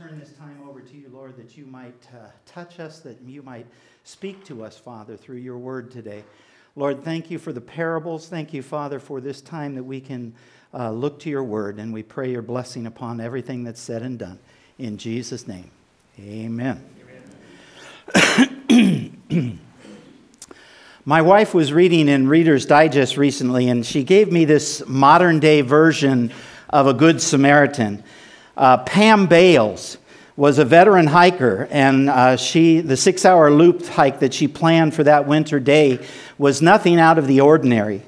turn this time over to you, Lord, that you might uh, touch us, that you might speak to us, Father, through your word today. Lord, thank you for the parables. Thank you, Father, for this time that we can uh, look to your word, and we pray your blessing upon everything that's said and done. In Jesus' name, amen. amen. My wife was reading in Reader's Digest recently, and she gave me this modern day version of a Good Samaritan. Uh, Pam Bales was a veteran hiker, and uh, she, the six hour loop hike that she planned for that winter day was nothing out of the ordinary.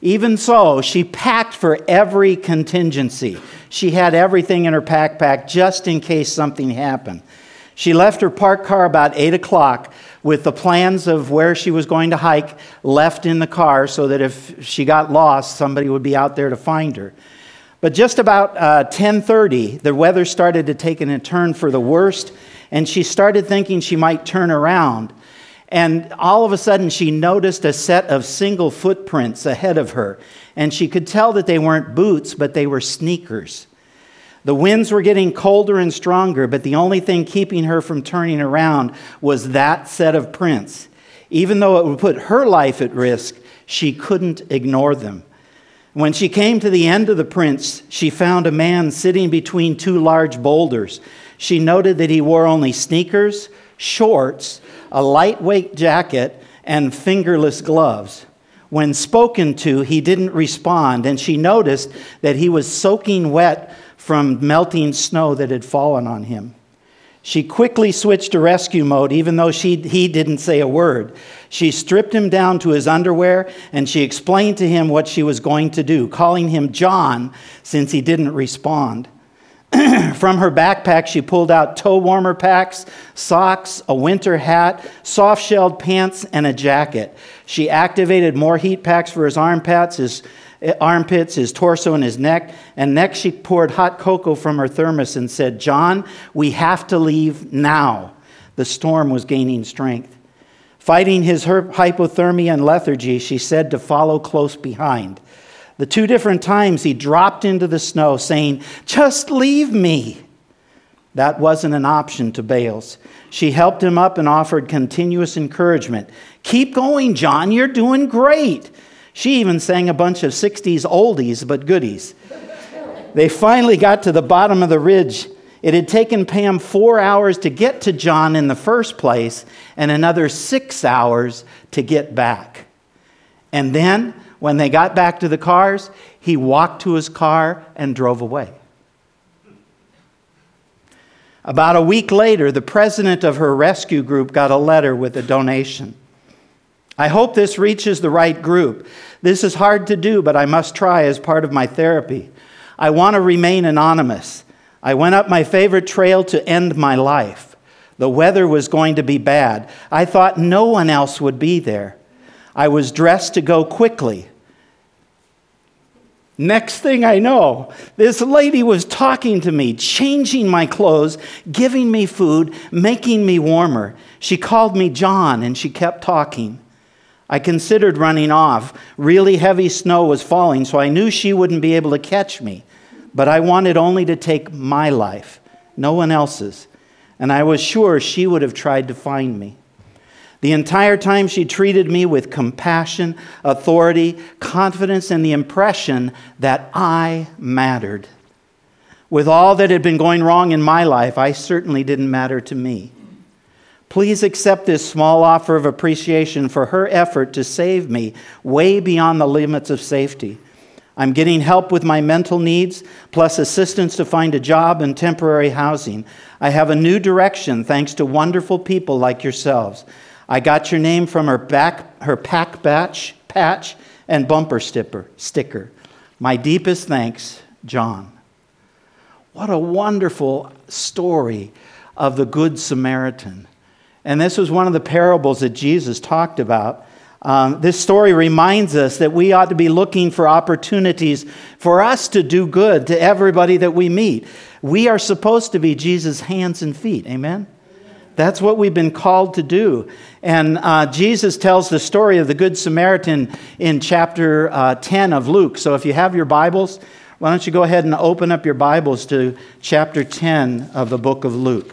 Even so, she packed for every contingency. She had everything in her backpack just in case something happened. She left her parked car about 8 o'clock with the plans of where she was going to hike left in the car so that if she got lost, somebody would be out there to find her. But just about uh, 10:30, the weather started to take a turn for the worst, and she started thinking she might turn around. And all of a sudden, she noticed a set of single footprints ahead of her. And she could tell that they weren't boots, but they were sneakers. The winds were getting colder and stronger, but the only thing keeping her from turning around was that set of prints. Even though it would put her life at risk, she couldn't ignore them. When she came to the end of the prints, she found a man sitting between two large boulders. She noted that he wore only sneakers, shorts, a lightweight jacket, and fingerless gloves. When spoken to, he didn't respond, and she noticed that he was soaking wet from melting snow that had fallen on him. She quickly switched to rescue mode, even though she, he didn't say a word. She stripped him down to his underwear and she explained to him what she was going to do, calling him John since he didn't respond. From her backpack, she pulled out toe warmer packs, socks, a winter hat, soft shelled pants, and a jacket. She activated more heat packs for his armpits, his eh, armpits, his torso, and his neck. And next, she poured hot cocoa from her thermos and said, John, we have to leave now. The storm was gaining strength. Fighting his hypothermia and lethargy, she said to follow close behind. The two different times he dropped into the snow, saying, Just leave me. That wasn't an option to Bales. She helped him up and offered continuous encouragement. Keep going, John, you're doing great. She even sang a bunch of 60s oldies but goodies. They finally got to the bottom of the ridge. It had taken Pam four hours to get to John in the first place and another six hours to get back. And then when they got back to the cars, he walked to his car and drove away. About a week later, the president of her rescue group got a letter with a donation. I hope this reaches the right group. This is hard to do, but I must try as part of my therapy. I want to remain anonymous. I went up my favorite trail to end my life. The weather was going to be bad. I thought no one else would be there. I was dressed to go quickly. Next thing I know, this lady was talking to me, changing my clothes, giving me food, making me warmer. She called me John and she kept talking. I considered running off. Really heavy snow was falling, so I knew she wouldn't be able to catch me. But I wanted only to take my life, no one else's. And I was sure she would have tried to find me. The entire time she treated me with compassion, authority, confidence, and the impression that I mattered. With all that had been going wrong in my life, I certainly didn't matter to me. Please accept this small offer of appreciation for her effort to save me way beyond the limits of safety. I'm getting help with my mental needs, plus assistance to find a job and temporary housing. I have a new direction thanks to wonderful people like yourselves. I got your name from her back, her pack batch, patch and bumper stipper, sticker. My deepest thanks, John. What a wonderful story of the Good Samaritan. And this was one of the parables that Jesus talked about. Um, this story reminds us that we ought to be looking for opportunities for us to do good to everybody that we meet. We are supposed to be Jesus' hands and feet. Amen? That's what we've been called to do. And uh, Jesus tells the story of the Good Samaritan in chapter uh, 10 of Luke. So if you have your Bibles, Why don't you go ahead and open up your Bibles to chapter 10 of the book of Luke?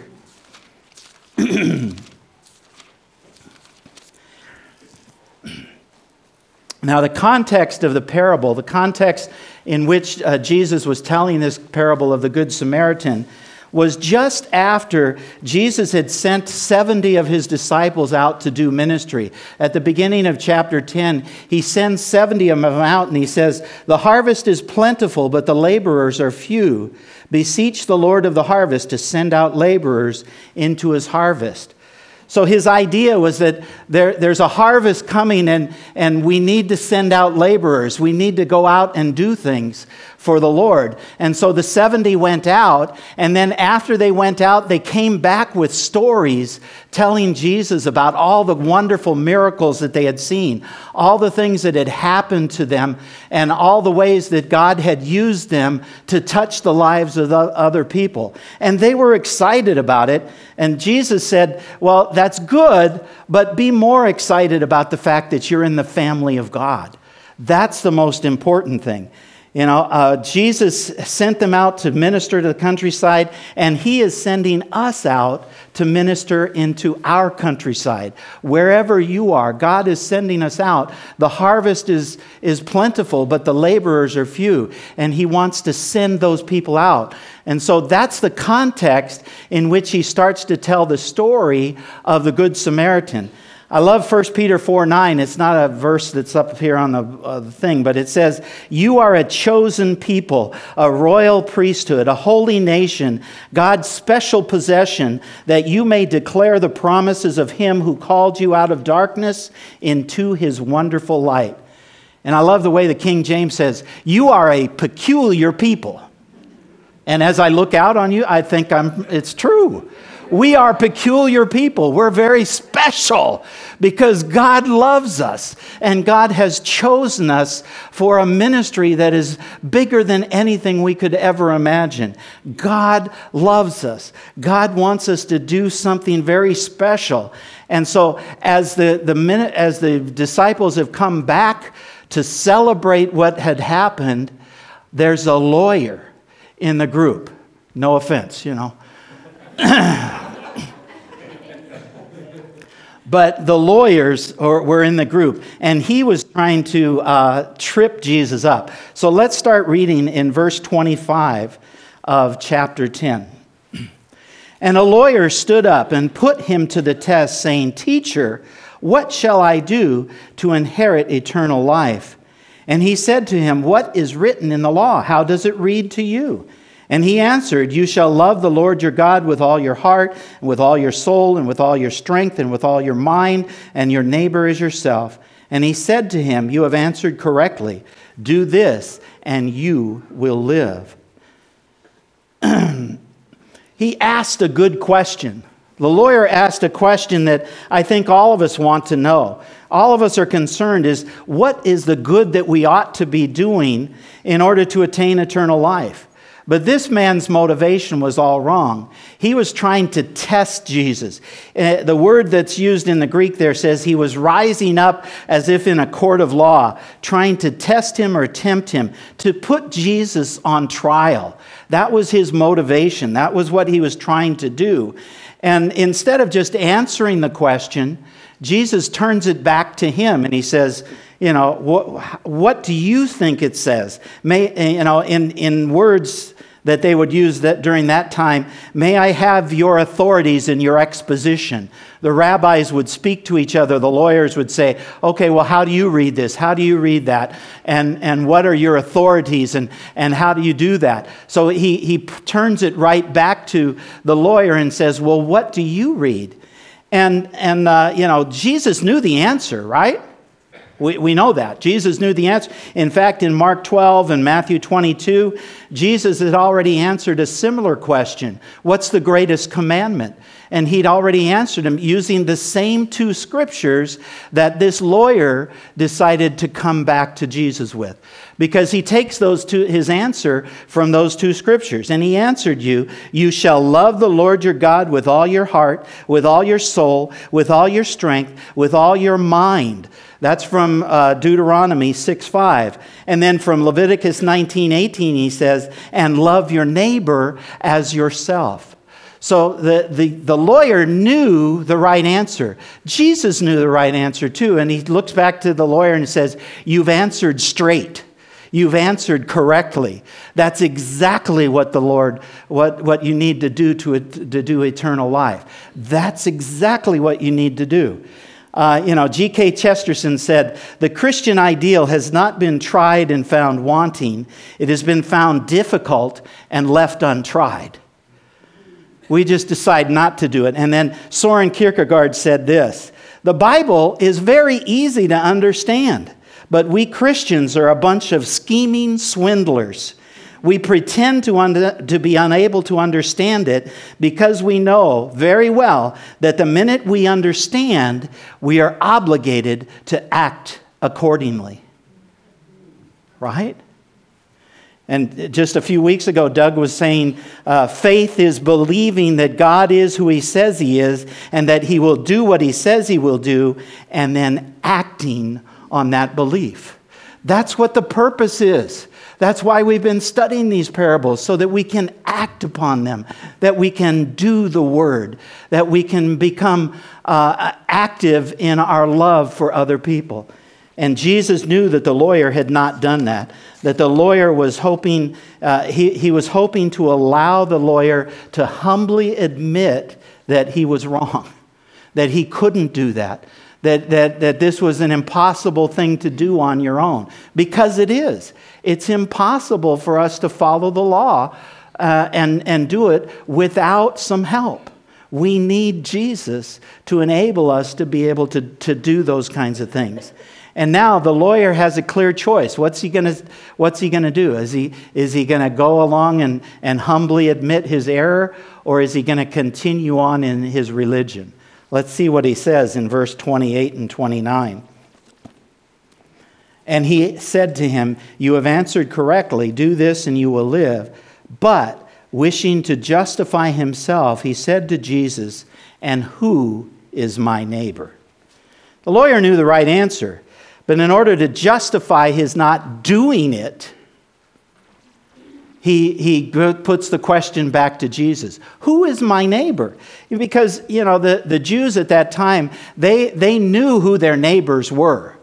now, the context of the parable, the context in which uh, Jesus was telling this parable of the Good Samaritan, was just after Jesus had sent 70 of his disciples out to do ministry. At the beginning of chapter 10, he sends 70 of them out and he says, The harvest is plentiful, but the laborers are few. Beseech the Lord of the harvest to send out laborers into his harvest. So his idea was that there, there's a harvest coming and, and we need to send out laborers. We need to go out and do things for the Lord. And so the 70 went out, and then after they went out, they came back with stories telling Jesus about all the wonderful miracles that they had seen, all the things that had happened to them, and all the ways that God had used them to touch the lives of the other people. And they were excited about it. And Jesus said, Well, that's good, but be more excited about the fact that you're in the family of God. That's the most important thing. You know, uh, Jesus sent them out to minister to the countryside, and He is sending us out to minister into our countryside. Wherever you are, God is sending us out. The harvest is, is plentiful, but the laborers are few, and He wants to send those people out. And so that's the context in which He starts to tell the story of the Good Samaritan. I love 1 Peter 4 9. It's not a verse that's up here on the, uh, the thing, but it says, You are a chosen people, a royal priesthood, a holy nation, God's special possession, that you may declare the promises of Him who called you out of darkness into His wonderful light. And I love the way the King James says, You are a peculiar people. And as I look out on you, I think I'm, it's true. We are peculiar people. We're very special because God loves us and God has chosen us for a ministry that is bigger than anything we could ever imagine. God loves us. God wants us to do something very special. And so as the, the minute, as the disciples have come back to celebrate what had happened, there's a lawyer in the group. No offense, you know. but the lawyers were in the group, and he was trying to uh, trip Jesus up. So let's start reading in verse 25 of chapter 10. And a lawyer stood up and put him to the test, saying, Teacher, what shall I do to inherit eternal life? And he said to him, What is written in the law? How does it read to you? And he answered, You shall love the Lord your God with all your heart, and with all your soul, and with all your strength, and with all your mind, and your neighbor as yourself. And he said to him, You have answered correctly. Do this, and you will live. he asked a good question. The lawyer asked a question that I think all of us want to know. All of us are concerned is what is the good that we ought to be doing in order to attain eternal life? But this man's motivation was all wrong. He was trying to test Jesus. Uh, the word that's used in the Greek there says he was rising up as if in a court of law, trying to test him or tempt him, to put Jesus on trial. That was his motivation. That was what he was trying to do. And instead of just answering the question, Jesus turns it back to him and he says, you know, what, what do you think it says? May, you know, in, in words that they would use that during that time, may I have your authorities in your exposition. The rabbis would speak to each other. The lawyers would say, okay, well, how do you read this? How do you read that? And, and what are your authorities? And, and how do you do that? So he, he turns it right back to the lawyer and says, well, what do you read? And, and uh, you know, Jesus knew the answer, right? We, we know that. Jesus knew the answer. In fact, in Mark 12 and Matthew 22, Jesus had already answered a similar question What's the greatest commandment? And he'd already answered him using the same two scriptures that this lawyer decided to come back to Jesus with. Because he takes those two, his answer from those two scriptures. And he answered you, You shall love the Lord your God with all your heart, with all your soul, with all your strength, with all your mind. That's from uh, Deuteronomy 6 5. And then from Leviticus 19 18, he says, and love your neighbor as yourself. So the, the, the lawyer knew the right answer. Jesus knew the right answer too. And he looks back to the lawyer and says, You've answered straight. You've answered correctly. That's exactly what the Lord, what, what you need to do to, to do eternal life. That's exactly what you need to do. Uh, you know, G.K. Chesterton said, The Christian ideal has not been tried and found wanting, it has been found difficult and left untried. We just decide not to do it. And then Soren Kierkegaard said this The Bible is very easy to understand. But we Christians are a bunch of scheming swindlers. We pretend to, un- to be unable to understand it because we know very well that the minute we understand, we are obligated to act accordingly. Right? And just a few weeks ago, Doug was saying uh, faith is believing that God is who he says he is and that he will do what he says he will do, and then acting on that belief. That's what the purpose is. That's why we've been studying these parables, so that we can act upon them, that we can do the word, that we can become uh, active in our love for other people. And Jesus knew that the lawyer had not done that, that the lawyer was hoping, uh, he, he was hoping to allow the lawyer to humbly admit that he was wrong, that he couldn't do that, that, that, that this was an impossible thing to do on your own. Because it is. It's impossible for us to follow the law uh, and, and do it without some help. We need Jesus to enable us to be able to, to do those kinds of things. And now the lawyer has a clear choice. What's he gonna, what's he gonna do? Is he, is he to go along and, and humbly admit his error, or is he to continue on in his religion? Let's see what he says in verse 28 and 29. And he said to him, You have answered correctly. Do this and you will live. But wishing to justify himself, he said to Jesus, And who is my neighbor? The lawyer knew the right answer, but in order to justify his not doing it, he, he puts the question back to Jesus Who is my neighbor? Because, you know, the, the Jews at that time, they, they knew who their neighbors were.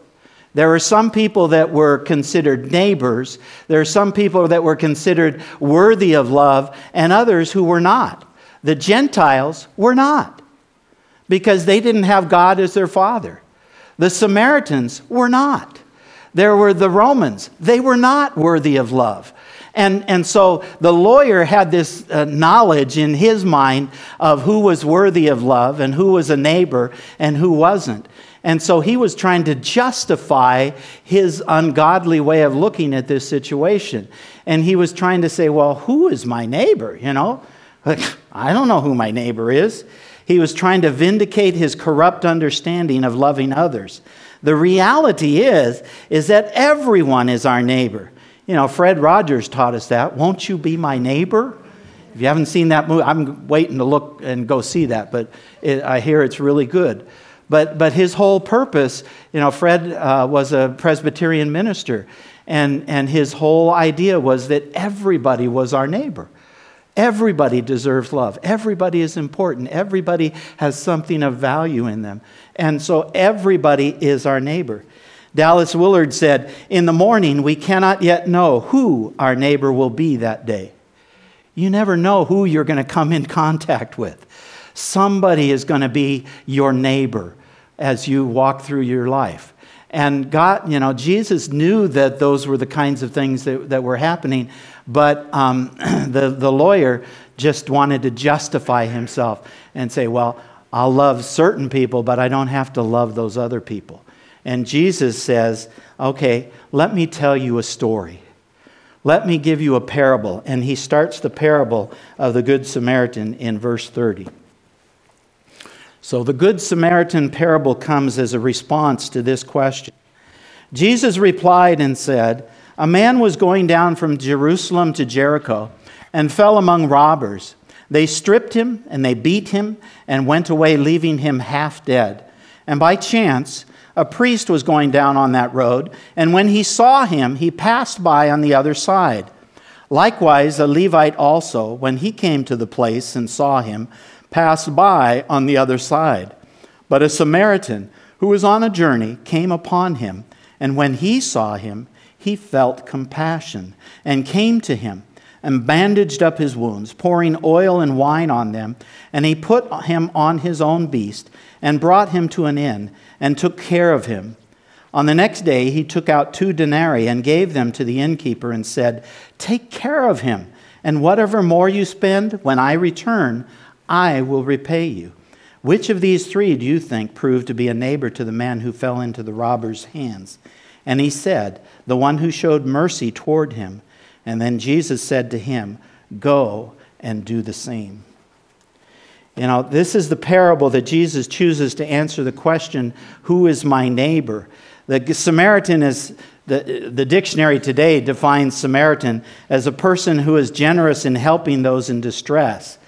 There were some people that were considered neighbors, there are some people that were considered worthy of love, and others who were not. The Gentiles were not, because they didn't have God as their father. The Samaritans were not. There were the Romans, they were not worthy of love. And, and so the lawyer had this uh, knowledge in his mind of who was worthy of love and who was a neighbor and who wasn't. And so he was trying to justify his ungodly way of looking at this situation. And he was trying to say, well, who is my neighbor? You know, I don't know who my neighbor is. He was trying to vindicate his corrupt understanding of loving others. The reality is, is that everyone is our neighbor. You know, Fred Rogers taught us that. Won't you be my neighbor? If you haven't seen that movie, I'm waiting to look and go see that, but it, I hear it's really good. But, but his whole purpose, you know, Fred uh, was a Presbyterian minister, and, and his whole idea was that everybody was our neighbor. Everybody deserves love. Everybody is important. Everybody has something of value in them. And so everybody is our neighbor. Dallas Willard said, In the morning, we cannot yet know who our neighbor will be that day. You never know who you're going to come in contact with. Somebody is going to be your neighbor as you walk through your life. And God, you know, Jesus knew that those were the kinds of things that, that were happening, but um, the, the lawyer just wanted to justify himself and say, well, I'll love certain people, but I don't have to love those other people. And Jesus says, Okay, let me tell you a story. Let me give you a parable. And he starts the parable of the Good Samaritan in verse 30. So the Good Samaritan parable comes as a response to this question. Jesus replied and said, A man was going down from Jerusalem to Jericho and fell among robbers. They stripped him and they beat him and went away, leaving him half dead. And by chance, a priest was going down on that road, and when he saw him, he passed by on the other side. Likewise, a Levite also, when he came to the place and saw him, passed by on the other side. But a Samaritan who was on a journey came upon him, and when he saw him, he felt compassion and came to him and bandaged up his wounds, pouring oil and wine on them. And he put him on his own beast and brought him to an inn and took care of him. On the next day, he took out two denarii and gave them to the innkeeper and said, Take care of him, and whatever more you spend, when I return, I will repay you. Which of these three do you think proved to be a neighbor to the man who fell into the robber's hands? And he said, The one who showed mercy toward him. And then Jesus said to him, Go and do the same. You know, this is the parable that Jesus chooses to answer the question, Who is my neighbor? The Samaritan is, the, the dictionary today defines Samaritan as a person who is generous in helping those in distress.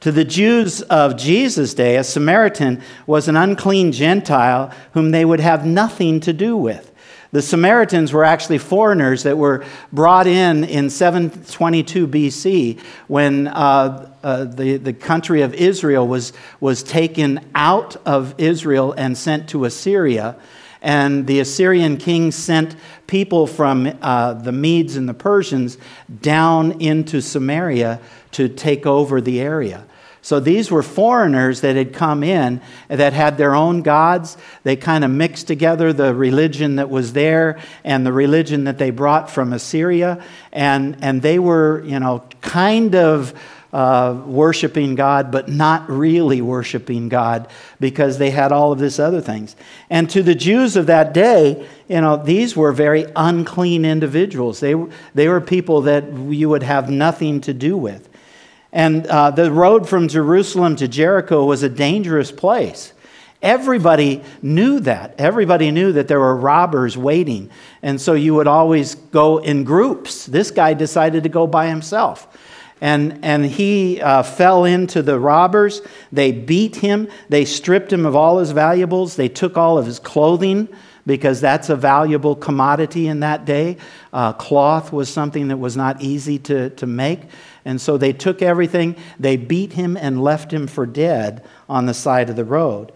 To the Jews of Jesus' day, a Samaritan was an unclean Gentile whom they would have nothing to do with. The Samaritans were actually foreigners that were brought in in 722 BC when uh, uh, the, the country of Israel was, was taken out of Israel and sent to Assyria. And the Assyrian king sent people from uh, the Medes and the Persians down into Samaria to take over the area. So these were foreigners that had come in that had their own gods. They kind of mixed together the religion that was there and the religion that they brought from Assyria. And, and they were, you know, kind of uh, worshiping God, but not really worshiping God because they had all of this other things. And to the Jews of that day, you know, these were very unclean individuals. They, they were people that you would have nothing to do with. And uh, the road from Jerusalem to Jericho was a dangerous place. Everybody knew that. Everybody knew that there were robbers waiting. And so you would always go in groups. This guy decided to go by himself. And, and he uh, fell into the robbers. They beat him. They stripped him of all his valuables. They took all of his clothing because that's a valuable commodity in that day. Uh, cloth was something that was not easy to, to make. And so they took everything, they beat him and left him for dead on the side of the road.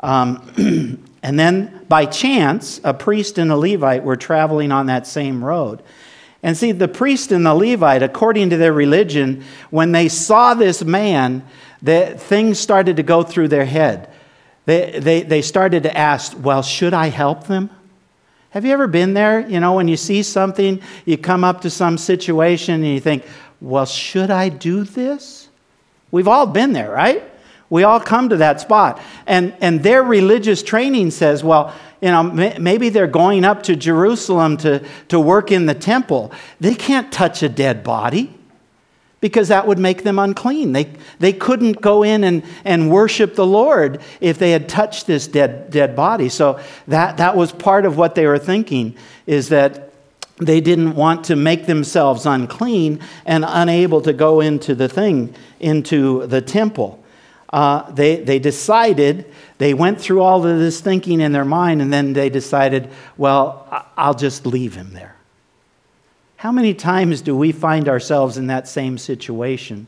Um, and then by chance, a priest and a Levite were traveling on that same road. And see, the priest and the Levite, according to their religion, when they saw this man, the, things started to go through their head. They, they, they started to ask, well, should I help them? Have you ever been there? You know, when you see something, you come up to some situation and you think, well, should I do this? We've all been there, right? We all come to that spot. And, and their religious training says, well, you know, maybe they're going up to Jerusalem to, to work in the temple. They can't touch a dead body because that would make them unclean. They, they couldn't go in and, and worship the Lord if they had touched this dead, dead body. So that, that was part of what they were thinking is that they didn't want to make themselves unclean and unable to go into the thing, into the temple. Uh, they, they decided, they went through all of this thinking in their mind, and then they decided, well, I'll just leave him there. How many times do we find ourselves in that same situation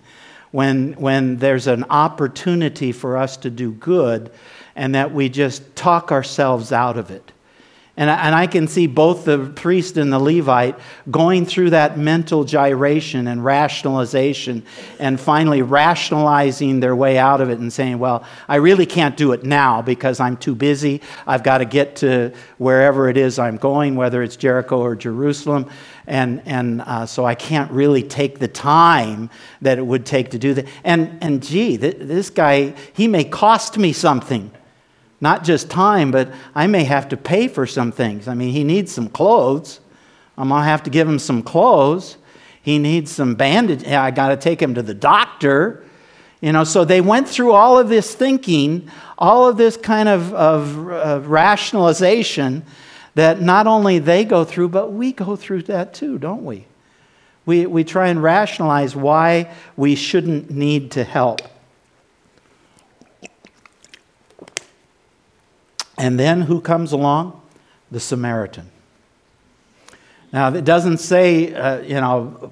when, when there's an opportunity for us to do good and that we just talk ourselves out of it? And I, and I can see both the priest and the Levite going through that mental gyration and rationalization and finally rationalizing their way out of it and saying, Well, I really can't do it now because I'm too busy. I've got to get to wherever it is I'm going, whether it's Jericho or Jerusalem. And, and uh, so I can't really take the time that it would take to do that. And, and gee, th- this guy, he may cost me something. Not just time, but I may have to pay for some things. I mean, he needs some clothes. I'm going to have to give him some clothes. He needs some bandage. I got to take him to the doctor. You know, so they went through all of this thinking, all of this kind of, of rationalization that not only they go through, but we go through that too, don't we? We, we try and rationalize why we shouldn't need to help. And then who comes along? The Samaritan. Now, it doesn't say, uh, you know,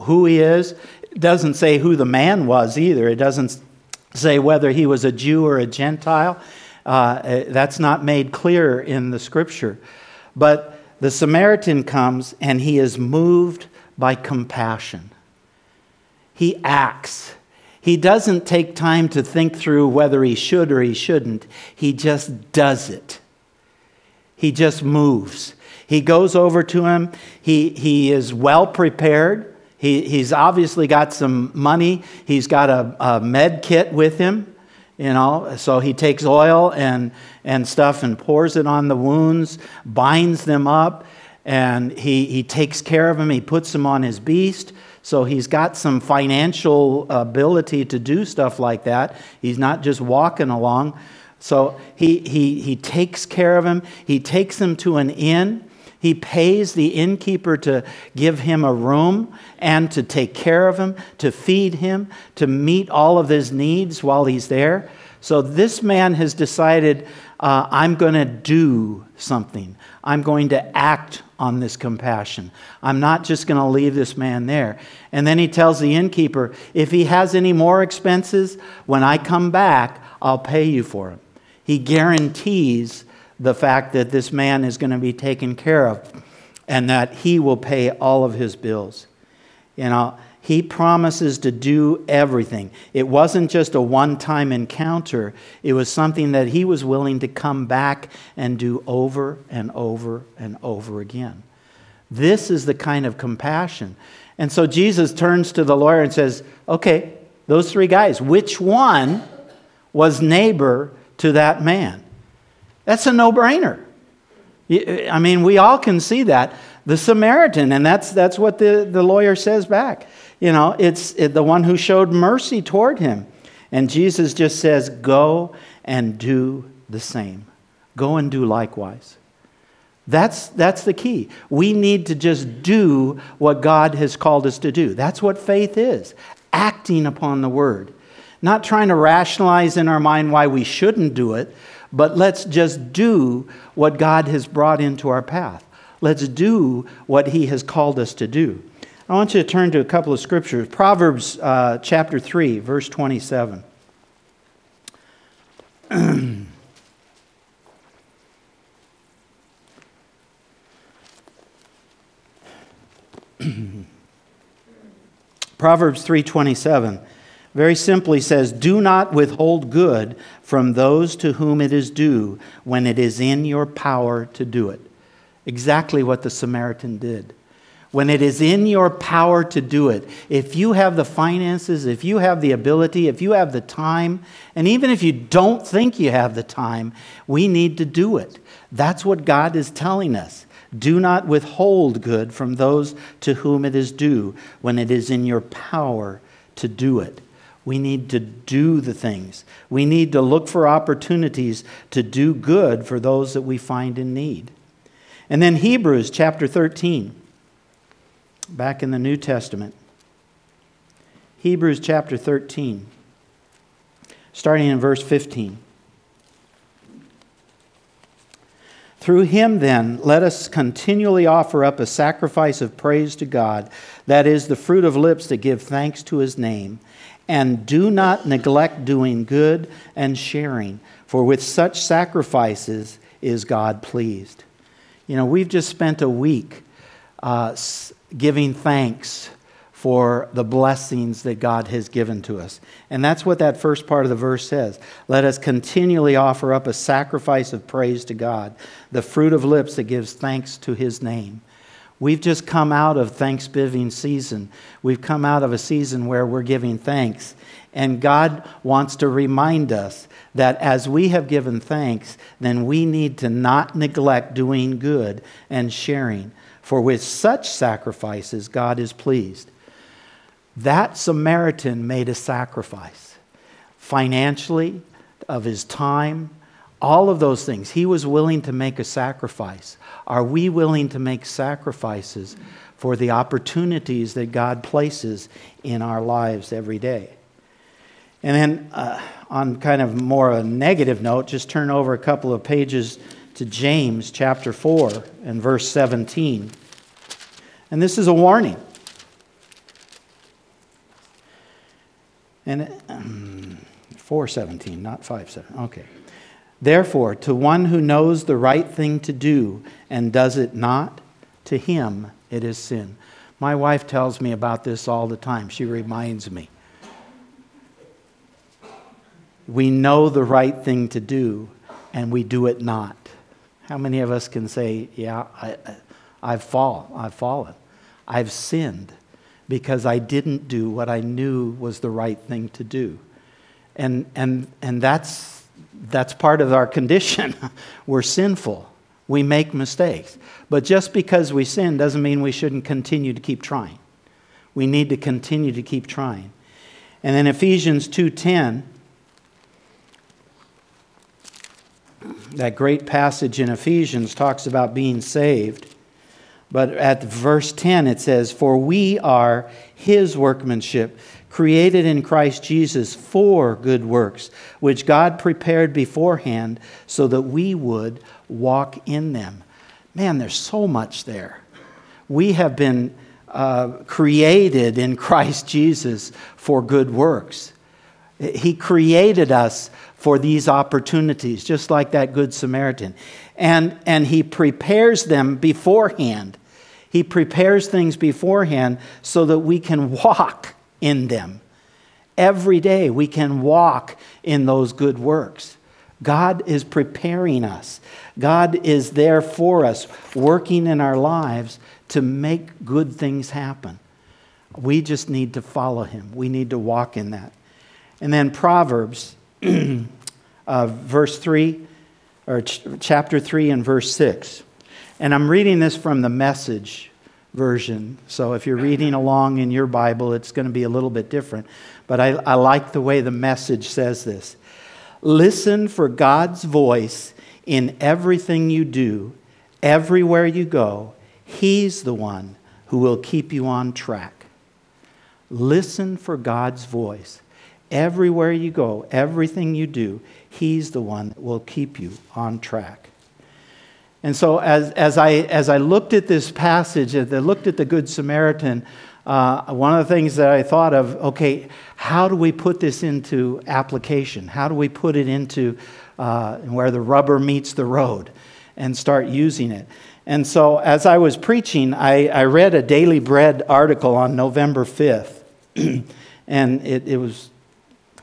who he is. It doesn't say who the man was either. It doesn't say whether he was a Jew or a Gentile. Uh, that's not made clear in the scripture. But the Samaritan comes and he is moved by compassion. He acts. He doesn't take time to think through whether he should or he shouldn't. He just does it. He just moves. He goes over to him. He, he is well prepared. He, he's obviously got some money. He's got a, a med kit with him you know so he takes oil and and stuff and pours it on the wounds binds them up and he he takes care of them he puts them on his beast so he's got some financial ability to do stuff like that he's not just walking along so he he he takes care of him he takes him to an inn he pays the innkeeper to give him a room and to take care of him, to feed him, to meet all of his needs while he's there. So this man has decided, uh, I'm going to do something. I'm going to act on this compassion. I'm not just going to leave this man there. And then he tells the innkeeper, if he has any more expenses, when I come back, I'll pay you for him. He guarantees the fact that this man is going to be taken care of and that he will pay all of his bills. You know, he promises to do everything. It wasn't just a one time encounter, it was something that he was willing to come back and do over and over and over again. This is the kind of compassion. And so Jesus turns to the lawyer and says, Okay, those three guys, which one was neighbor to that man? That's a no brainer. I mean, we all can see that. The Samaritan, and that's, that's what the, the lawyer says back. You know, it's the one who showed mercy toward him. And Jesus just says, Go and do the same. Go and do likewise. That's, that's the key. We need to just do what God has called us to do. That's what faith is acting upon the word. Not trying to rationalize in our mind why we shouldn't do it, but let's just do what God has brought into our path. Let's do what He has called us to do. I want you to turn to a couple of scriptures. Proverbs uh, chapter 3, verse 27. Proverbs 3:27 very simply says, Do not withhold good from those to whom it is due when it is in your power to do it. Exactly what the Samaritan did. When it is in your power to do it, if you have the finances, if you have the ability, if you have the time, and even if you don't think you have the time, we need to do it. That's what God is telling us. Do not withhold good from those to whom it is due when it is in your power to do it. We need to do the things. We need to look for opportunities to do good for those that we find in need. And then Hebrews chapter 13, back in the New Testament. Hebrews chapter 13, starting in verse 15. Through him, then, let us continually offer up a sacrifice of praise to God, that is, the fruit of lips that give thanks to his name. And do not neglect doing good and sharing, for with such sacrifices is God pleased. You know, we've just spent a week uh, giving thanks for the blessings that God has given to us. And that's what that first part of the verse says. Let us continually offer up a sacrifice of praise to God, the fruit of lips that gives thanks to his name. We've just come out of Thanksgiving season. We've come out of a season where we're giving thanks. And God wants to remind us that as we have given thanks, then we need to not neglect doing good and sharing. For with such sacrifices, God is pleased. That Samaritan made a sacrifice financially, of his time, all of those things. He was willing to make a sacrifice. Are we willing to make sacrifices for the opportunities that God places in our lives every day? And then, uh, on kind of more a negative note, just turn over a couple of pages to James chapter 4 and verse 17. And this is a warning. And um, 417, not 57. Okay. Therefore, to one who knows the right thing to do and does it not, to him it is sin. My wife tells me about this all the time. She reminds me. We know the right thing to do and we do it not. How many of us can say, Yeah, I, I've, fall, I've fallen. I've sinned because I didn't do what I knew was the right thing to do. And, and, and that's, that's part of our condition. We're sinful, we make mistakes. But just because we sin doesn't mean we shouldn't continue to keep trying. We need to continue to keep trying. And then Ephesians 2:10 that great passage in Ephesians talks about being saved. But at verse 10, it says, For we are his workmanship, created in Christ Jesus for good works, which God prepared beforehand so that we would walk in them. Man, there's so much there. We have been uh, created in Christ Jesus for good works. He created us for these opportunities, just like that Good Samaritan. And, and He prepares them beforehand. He prepares things beforehand so that we can walk in them. Every day we can walk in those good works. God is preparing us. God is there for us, working in our lives to make good things happen. We just need to follow Him. We need to walk in that. And then Proverbs, uh, verse 3, or ch- chapter 3 and verse 6. And I'm reading this from the message version. So if you're reading along in your Bible, it's going to be a little bit different. But I, I like the way the message says this Listen for God's voice in everything you do, everywhere you go. He's the one who will keep you on track. Listen for God's voice. Everywhere you go, everything you do, He's the one that will keep you on track. And so, as, as, I, as I looked at this passage, as I looked at the Good Samaritan, uh, one of the things that I thought of okay, how do we put this into application? How do we put it into uh, where the rubber meets the road and start using it? And so, as I was preaching, I, I read a Daily Bread article on November 5th, and it, it was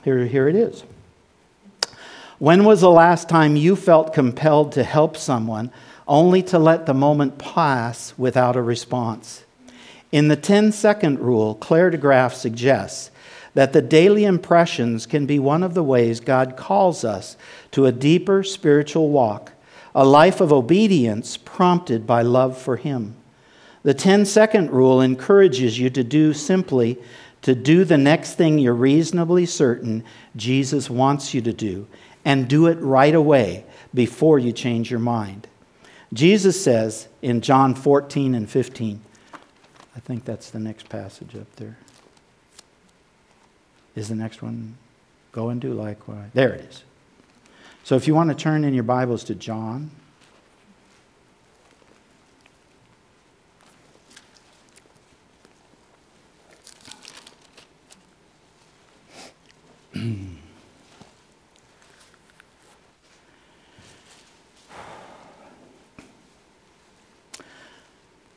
here, here it is. When was the last time you felt compelled to help someone only to let the moment pass without a response? In the 10 second rule, Clare De Graaf suggests that the daily impressions can be one of the ways God calls us to a deeper spiritual walk, a life of obedience prompted by love for Him. The 10 second rule encourages you to do simply to do the next thing you're reasonably certain Jesus wants you to do, and do it right away before you change your mind. Jesus says in John 14 and 15, I think that's the next passage up there. Is the next one? Go and do likewise. There it is. So if you want to turn in your Bibles to John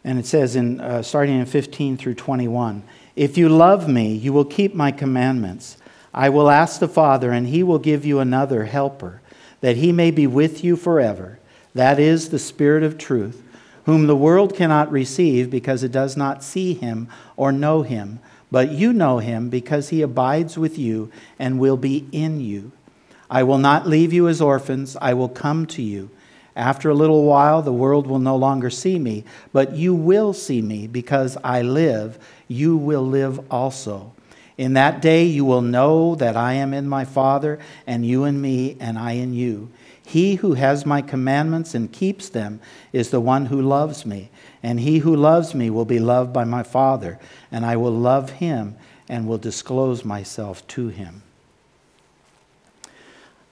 And it says in uh, starting in 15 through 21, if you love me, you will keep my commandments. I will ask the Father, and he will give you another helper, that he may be with you forever. That is the Spirit of truth, whom the world cannot receive because it does not see him or know him. But you know him because he abides with you and will be in you. I will not leave you as orphans, I will come to you. After a little while, the world will no longer see me, but you will see me because I live. You will live also. In that day, you will know that I am in my Father, and you in me, and I in you. He who has my commandments and keeps them is the one who loves me. And he who loves me will be loved by my Father, and I will love him and will disclose myself to him.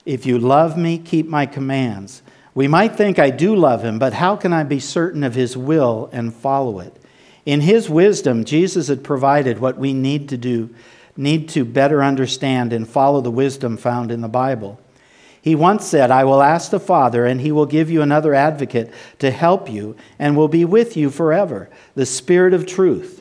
If you love me, keep my commands. We might think I do love him, but how can I be certain of his will and follow it? In his wisdom, Jesus had provided what we need to do, need to better understand and follow the wisdom found in the Bible. He once said, I will ask the Father, and he will give you another advocate to help you and will be with you forever, the Spirit of truth.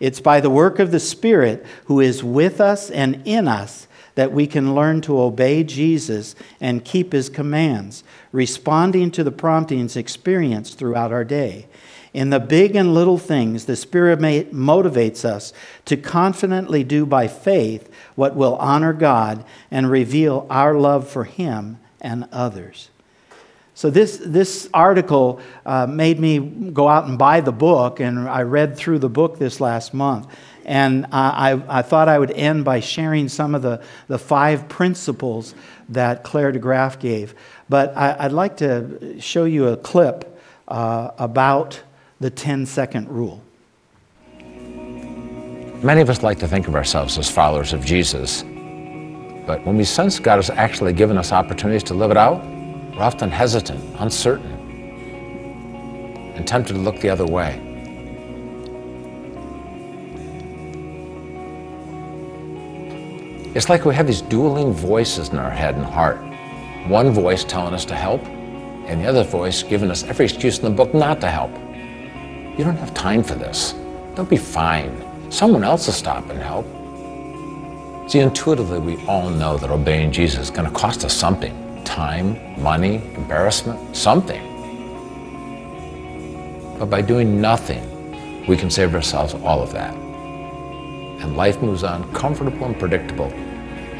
It's by the work of the Spirit who is with us and in us that we can learn to obey Jesus and keep his commands, responding to the promptings experienced throughout our day. In the big and little things, the Spirit motivates us to confidently do by faith what will honor God and reveal our love for Him and others. So, this, this article uh, made me go out and buy the book, and I read through the book this last month. And I, I, thought I would end by sharing some of the, the five principles that Clare De Graaf gave. But I, would like to show you a clip uh, about the 10 second rule. Many of us like to think of ourselves as followers of Jesus. But when we sense God has actually given us opportunities to live it out, we're often hesitant, uncertain, and tempted to look the other way. It's like we have these dueling voices in our head and heart. One voice telling us to help, and the other voice giving us every excuse in the book not to help. You don't have time for this. Don't be fine. Someone else will stop and help. See, intuitively, we all know that obeying Jesus is going to cost us something time, money, embarrassment, something. But by doing nothing, we can save ourselves all of that and life moves on comfortable and predictable,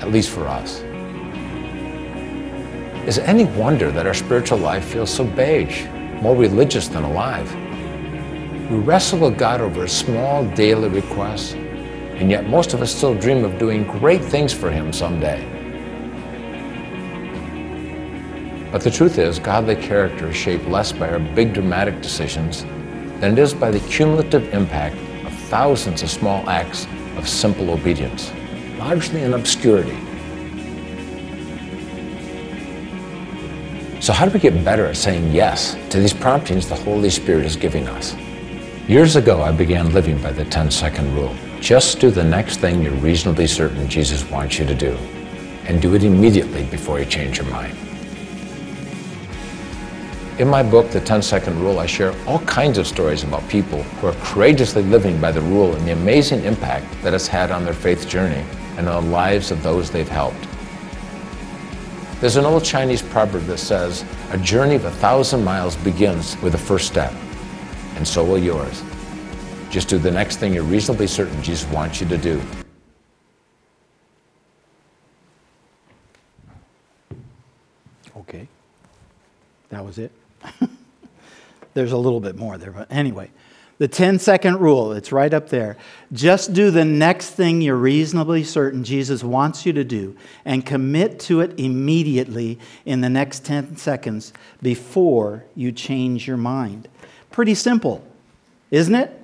at least for us. Is it any wonder that our spiritual life feels so beige, more religious than alive? We wrestle with God over small daily requests, and yet most of us still dream of doing great things for Him someday. But the truth is, godly character is shaped less by our big dramatic decisions than it is by the cumulative impact of thousands of small acts of simple obedience, largely in obscurity. So, how do we get better at saying yes to these promptings the Holy Spirit is giving us? Years ago, I began living by the 10 second rule. Just do the next thing you're reasonably certain Jesus wants you to do, and do it immediately before you change your mind. In my book, The 10 Second Rule, I share all kinds of stories about people who are courageously living by the rule and the amazing impact that it's had on their faith journey and on the lives of those they've helped. There's an old Chinese proverb that says, A journey of a thousand miles begins with the first step, and so will yours. Just do the next thing you're reasonably certain Jesus wants you to do. Okay. That was it. There's a little bit more there, but anyway. The 10 second rule, it's right up there. Just do the next thing you're reasonably certain Jesus wants you to do and commit to it immediately in the next 10 seconds before you change your mind. Pretty simple, isn't it?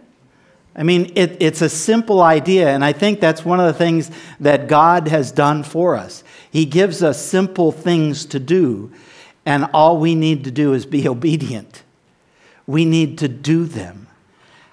I mean, it, it's a simple idea, and I think that's one of the things that God has done for us. He gives us simple things to do and all we need to do is be obedient. We need to do them.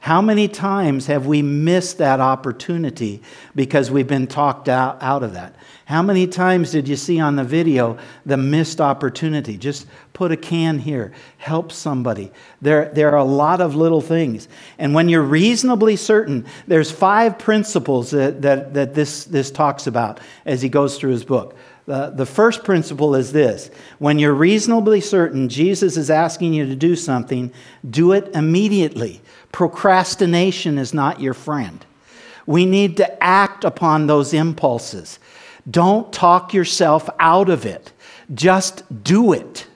How many times have we missed that opportunity because we've been talked out, out of that? How many times did you see on the video the missed opportunity? Just put a can here, help somebody. There, there are a lot of little things. And when you're reasonably certain, there's five principles that, that, that this, this talks about as he goes through his book. The, the first principle is this when you're reasonably certain Jesus is asking you to do something, do it immediately. Procrastination is not your friend. We need to act upon those impulses. Don't talk yourself out of it, just do it.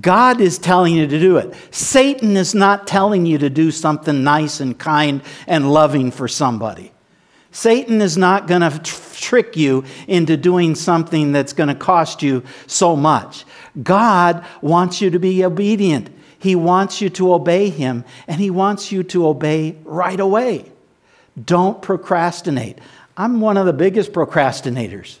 God is telling you to do it. Satan is not telling you to do something nice and kind and loving for somebody. Satan is not going to trick you into doing something that's going to cost you so much. God wants you to be obedient. He wants you to obey Him, and He wants you to obey right away. Don't procrastinate. I'm one of the biggest procrastinators.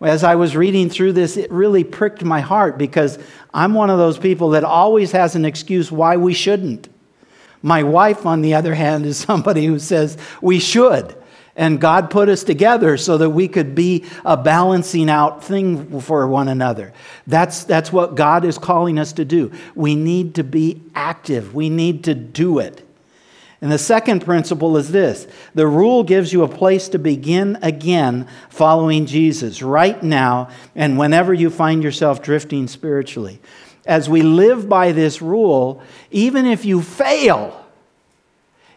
As I was reading through this, it really pricked my heart because I'm one of those people that always has an excuse why we shouldn't. My wife, on the other hand, is somebody who says we should. And God put us together so that we could be a balancing out thing for one another. That's, that's what God is calling us to do. We need to be active, we need to do it. And the second principle is this the rule gives you a place to begin again following Jesus right now and whenever you find yourself drifting spiritually. As we live by this rule, even if you fail,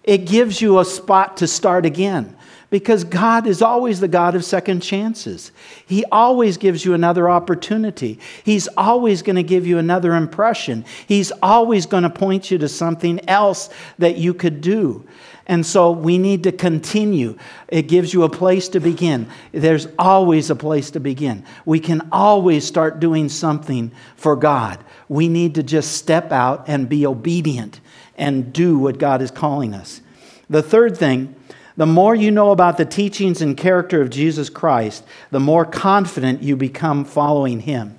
it gives you a spot to start again because God is always the God of second chances. He always gives you another opportunity. He's always going to give you another impression. He's always going to point you to something else that you could do. And so we need to continue. It gives you a place to begin. There's always a place to begin. We can always start doing something for God. We need to just step out and be obedient and do what God is calling us. The third thing the more you know about the teachings and character of Jesus Christ, the more confident you become following him.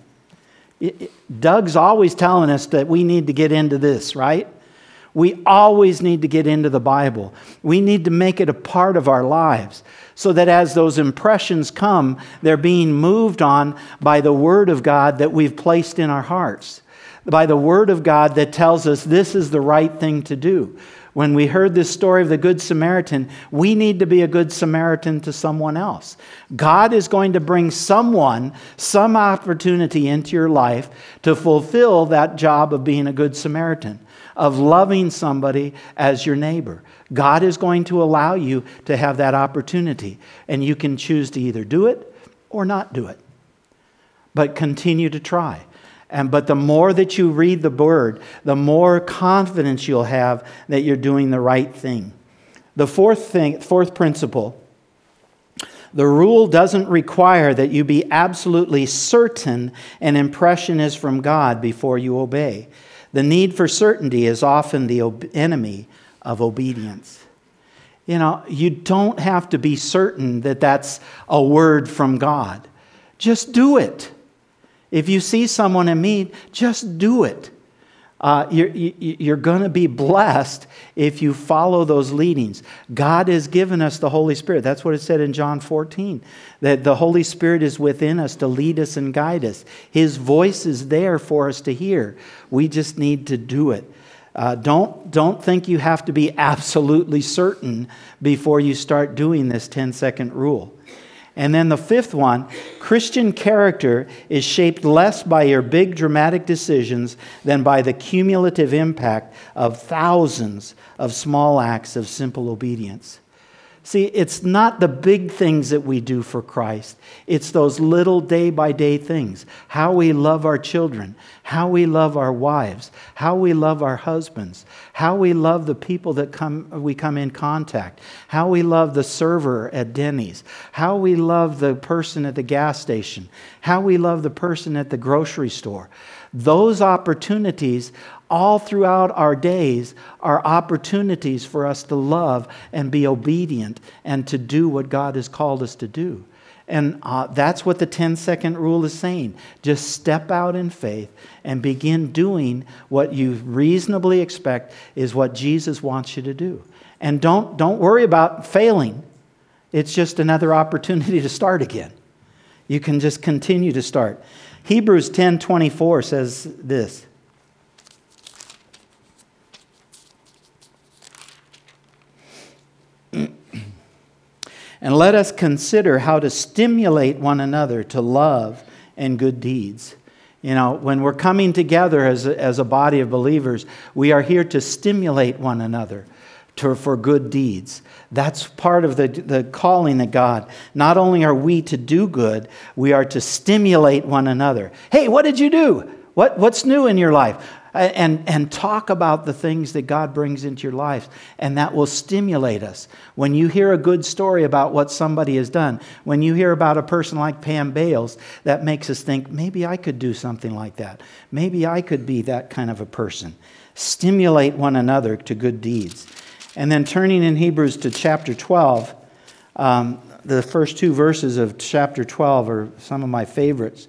Doug's always telling us that we need to get into this, right? We always need to get into the Bible. We need to make it a part of our lives so that as those impressions come, they're being moved on by the Word of God that we've placed in our hearts, by the Word of God that tells us this is the right thing to do when we heard this story of the Good Samaritan, we need to be a Good Samaritan to someone else. God is going to bring someone, some opportunity into your life to fulfill that job of being a Good Samaritan, of loving somebody as your neighbor. God is going to allow you to have that opportunity, and you can choose to either do it or not do it. But continue to try. And, but the more that you read the word, the more confidence you'll have that you're doing the right thing. The fourth thing, fourth principle, the rule doesn't require that you be absolutely certain an impression is from God before you obey. The need for certainty is often the enemy of obedience. You know, you don't have to be certain that that's a word from God. Just do it. If you see someone in need, just do it. Uh, you're, you're going to be blessed if you follow those leadings. God has given us the Holy Spirit. That's what it said in John 14, that the Holy Spirit is within us to lead us and guide us. His voice is there for us to hear. We just need to do it. Uh, don't, don't think you have to be absolutely certain before you start doing this 10 second rule. And then the fifth one Christian character is shaped less by your big dramatic decisions than by the cumulative impact of thousands of small acts of simple obedience. See, it's not the big things that we do for Christ. It's those little day by day things. How we love our children, how we love our wives, how we love our husbands, how we love the people that come, we come in contact, how we love the server at Denny's, how we love the person at the gas station, how we love the person at the grocery store. Those opportunities all throughout our days are opportunities for us to love and be obedient and to do what God has called us to do. And uh, that's what the 10 second rule is saying. Just step out in faith and begin doing what you reasonably expect is what Jesus wants you to do. And don't, don't worry about failing, it's just another opportunity to start again. You can just continue to start. Hebrews 10 24 says this. And let us consider how to stimulate one another to love and good deeds. You know, when we're coming together as a, as a body of believers, we are here to stimulate one another to, for good deeds. That's part of the, the calling of God. Not only are we to do good, we are to stimulate one another. Hey, what did you do? What, what's new in your life? And, and talk about the things that God brings into your life, and that will stimulate us. When you hear a good story about what somebody has done, when you hear about a person like Pam Bales, that makes us think, maybe I could do something like that. Maybe I could be that kind of a person. Stimulate one another to good deeds. And then turning in Hebrews to chapter 12, um, the first two verses of chapter 12 are some of my favorites.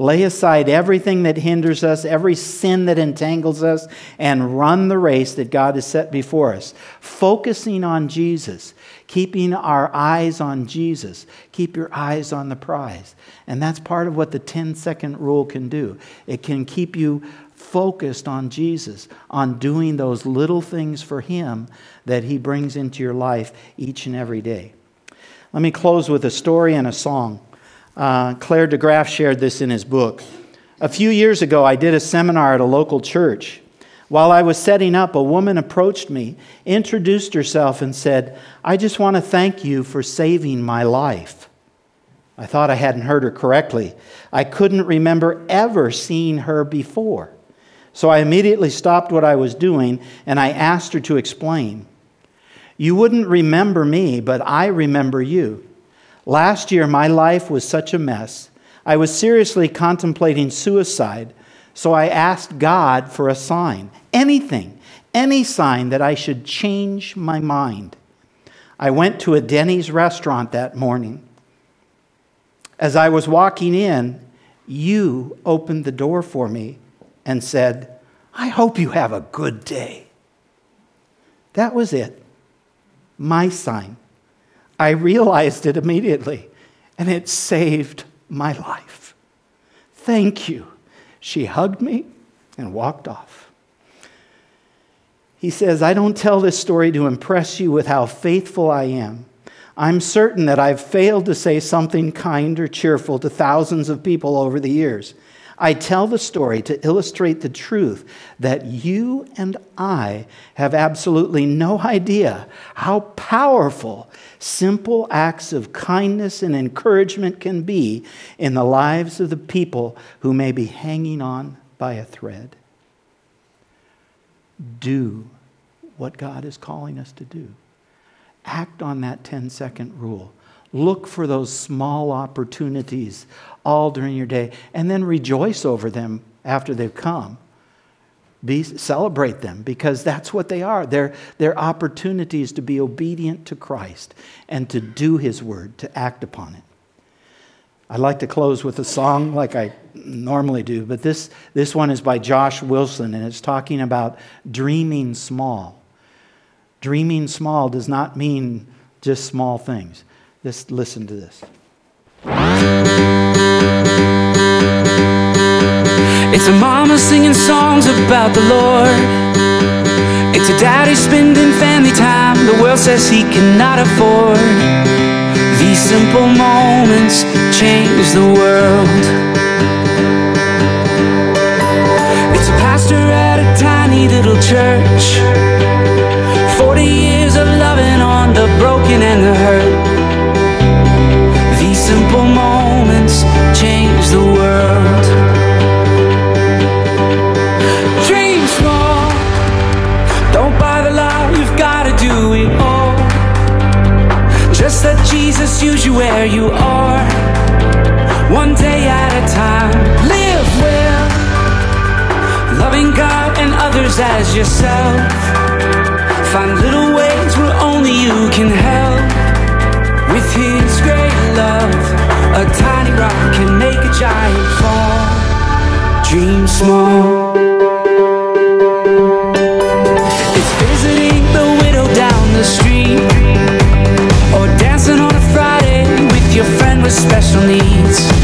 Lay aside everything that hinders us, every sin that entangles us, and run the race that God has set before us, focusing on Jesus, keeping our eyes on Jesus. Keep your eyes on the prize. And that's part of what the 10 second rule can do. It can keep you focused on Jesus, on doing those little things for Him that He brings into your life each and every day. Let me close with a story and a song. Uh, Clare De Graaf shared this in his book. A few years ago, I did a seminar at a local church. While I was setting up, a woman approached me, introduced herself, and said, I just want to thank you for saving my life. I thought I hadn't heard her correctly. I couldn't remember ever seeing her before. So I immediately stopped what I was doing and I asked her to explain. You wouldn't remember me, but I remember you. Last year, my life was such a mess. I was seriously contemplating suicide, so I asked God for a sign anything, any sign that I should change my mind. I went to a Denny's restaurant that morning. As I was walking in, you opened the door for me and said, I hope you have a good day. That was it. My sign. I realized it immediately, and it saved my life. Thank you. She hugged me and walked off. He says, I don't tell this story to impress you with how faithful I am. I'm certain that I've failed to say something kind or cheerful to thousands of people over the years. I tell the story to illustrate the truth that you and I have absolutely no idea how powerful simple acts of kindness and encouragement can be in the lives of the people who may be hanging on by a thread. Do what God is calling us to do. Act on that 10 second rule. Look for those small opportunities all during your day and then rejoice over them after they've come. Be, celebrate them because that's what they are. They're, they're opportunities to be obedient to Christ and to do His word, to act upon it. I'd like to close with a song like I normally do, but this, this one is by Josh Wilson and it's talking about dreaming small. Dreaming small does not mean just small things. Just listen to this. It's a mama singing songs about the Lord. It's a daddy spending family time the world says he cannot afford. These simple moments change the world. It's a pastor at a tiny little church. 40 years of loving on the broken and the hurt. These simple moments change the world. Jesus use you where you are, one day at a time. Live well, loving God and others as yourself. Find little ways where only you can help. With His great love, a tiny rock can make a giant fall. Dream small. It's visiting the widow down the street, with special needs.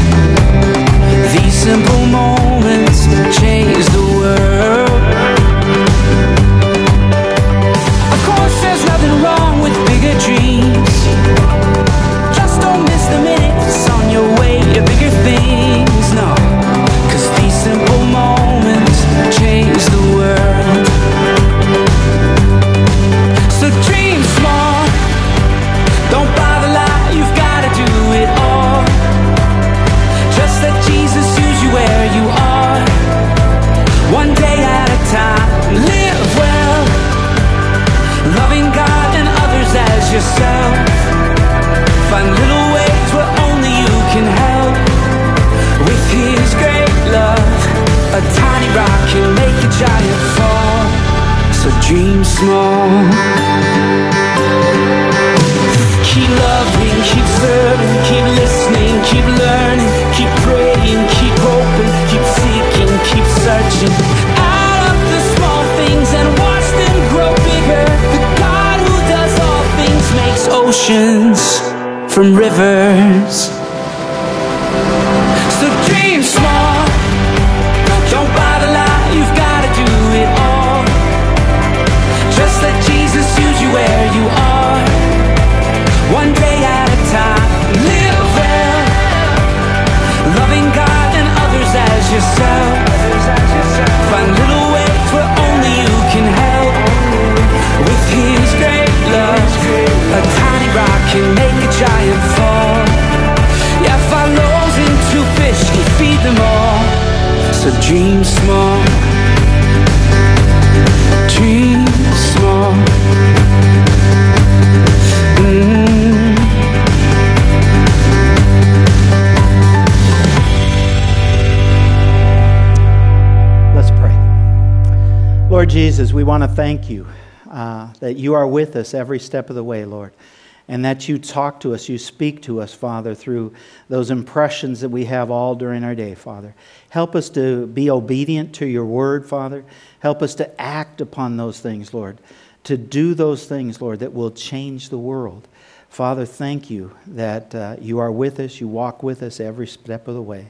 Can make a giant fall. Yeah, two fish can feed them all. So dream small. Dream small. Mm. Let's pray. Lord Jesus, we want to thank you uh, that you are with us every step of the way, Lord, and that you talk to us, you speak to us, Father, through those impressions that we have all during our day, Father. Help us to be obedient to your word, Father. Help us to act upon those things, Lord, to do those things, Lord, that will change the world. Father, thank you that uh, you are with us, you walk with us every step of the way.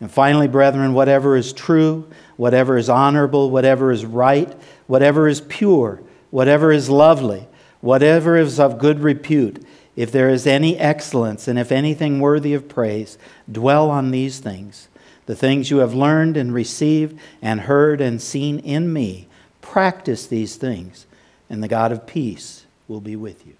And finally, brethren, whatever is true, whatever is honorable, whatever is right, whatever is pure, whatever is lovely, whatever is of good repute, if there is any excellence and if anything worthy of praise, dwell on these things. The things you have learned and received and heard and seen in me, practice these things, and the God of peace will be with you.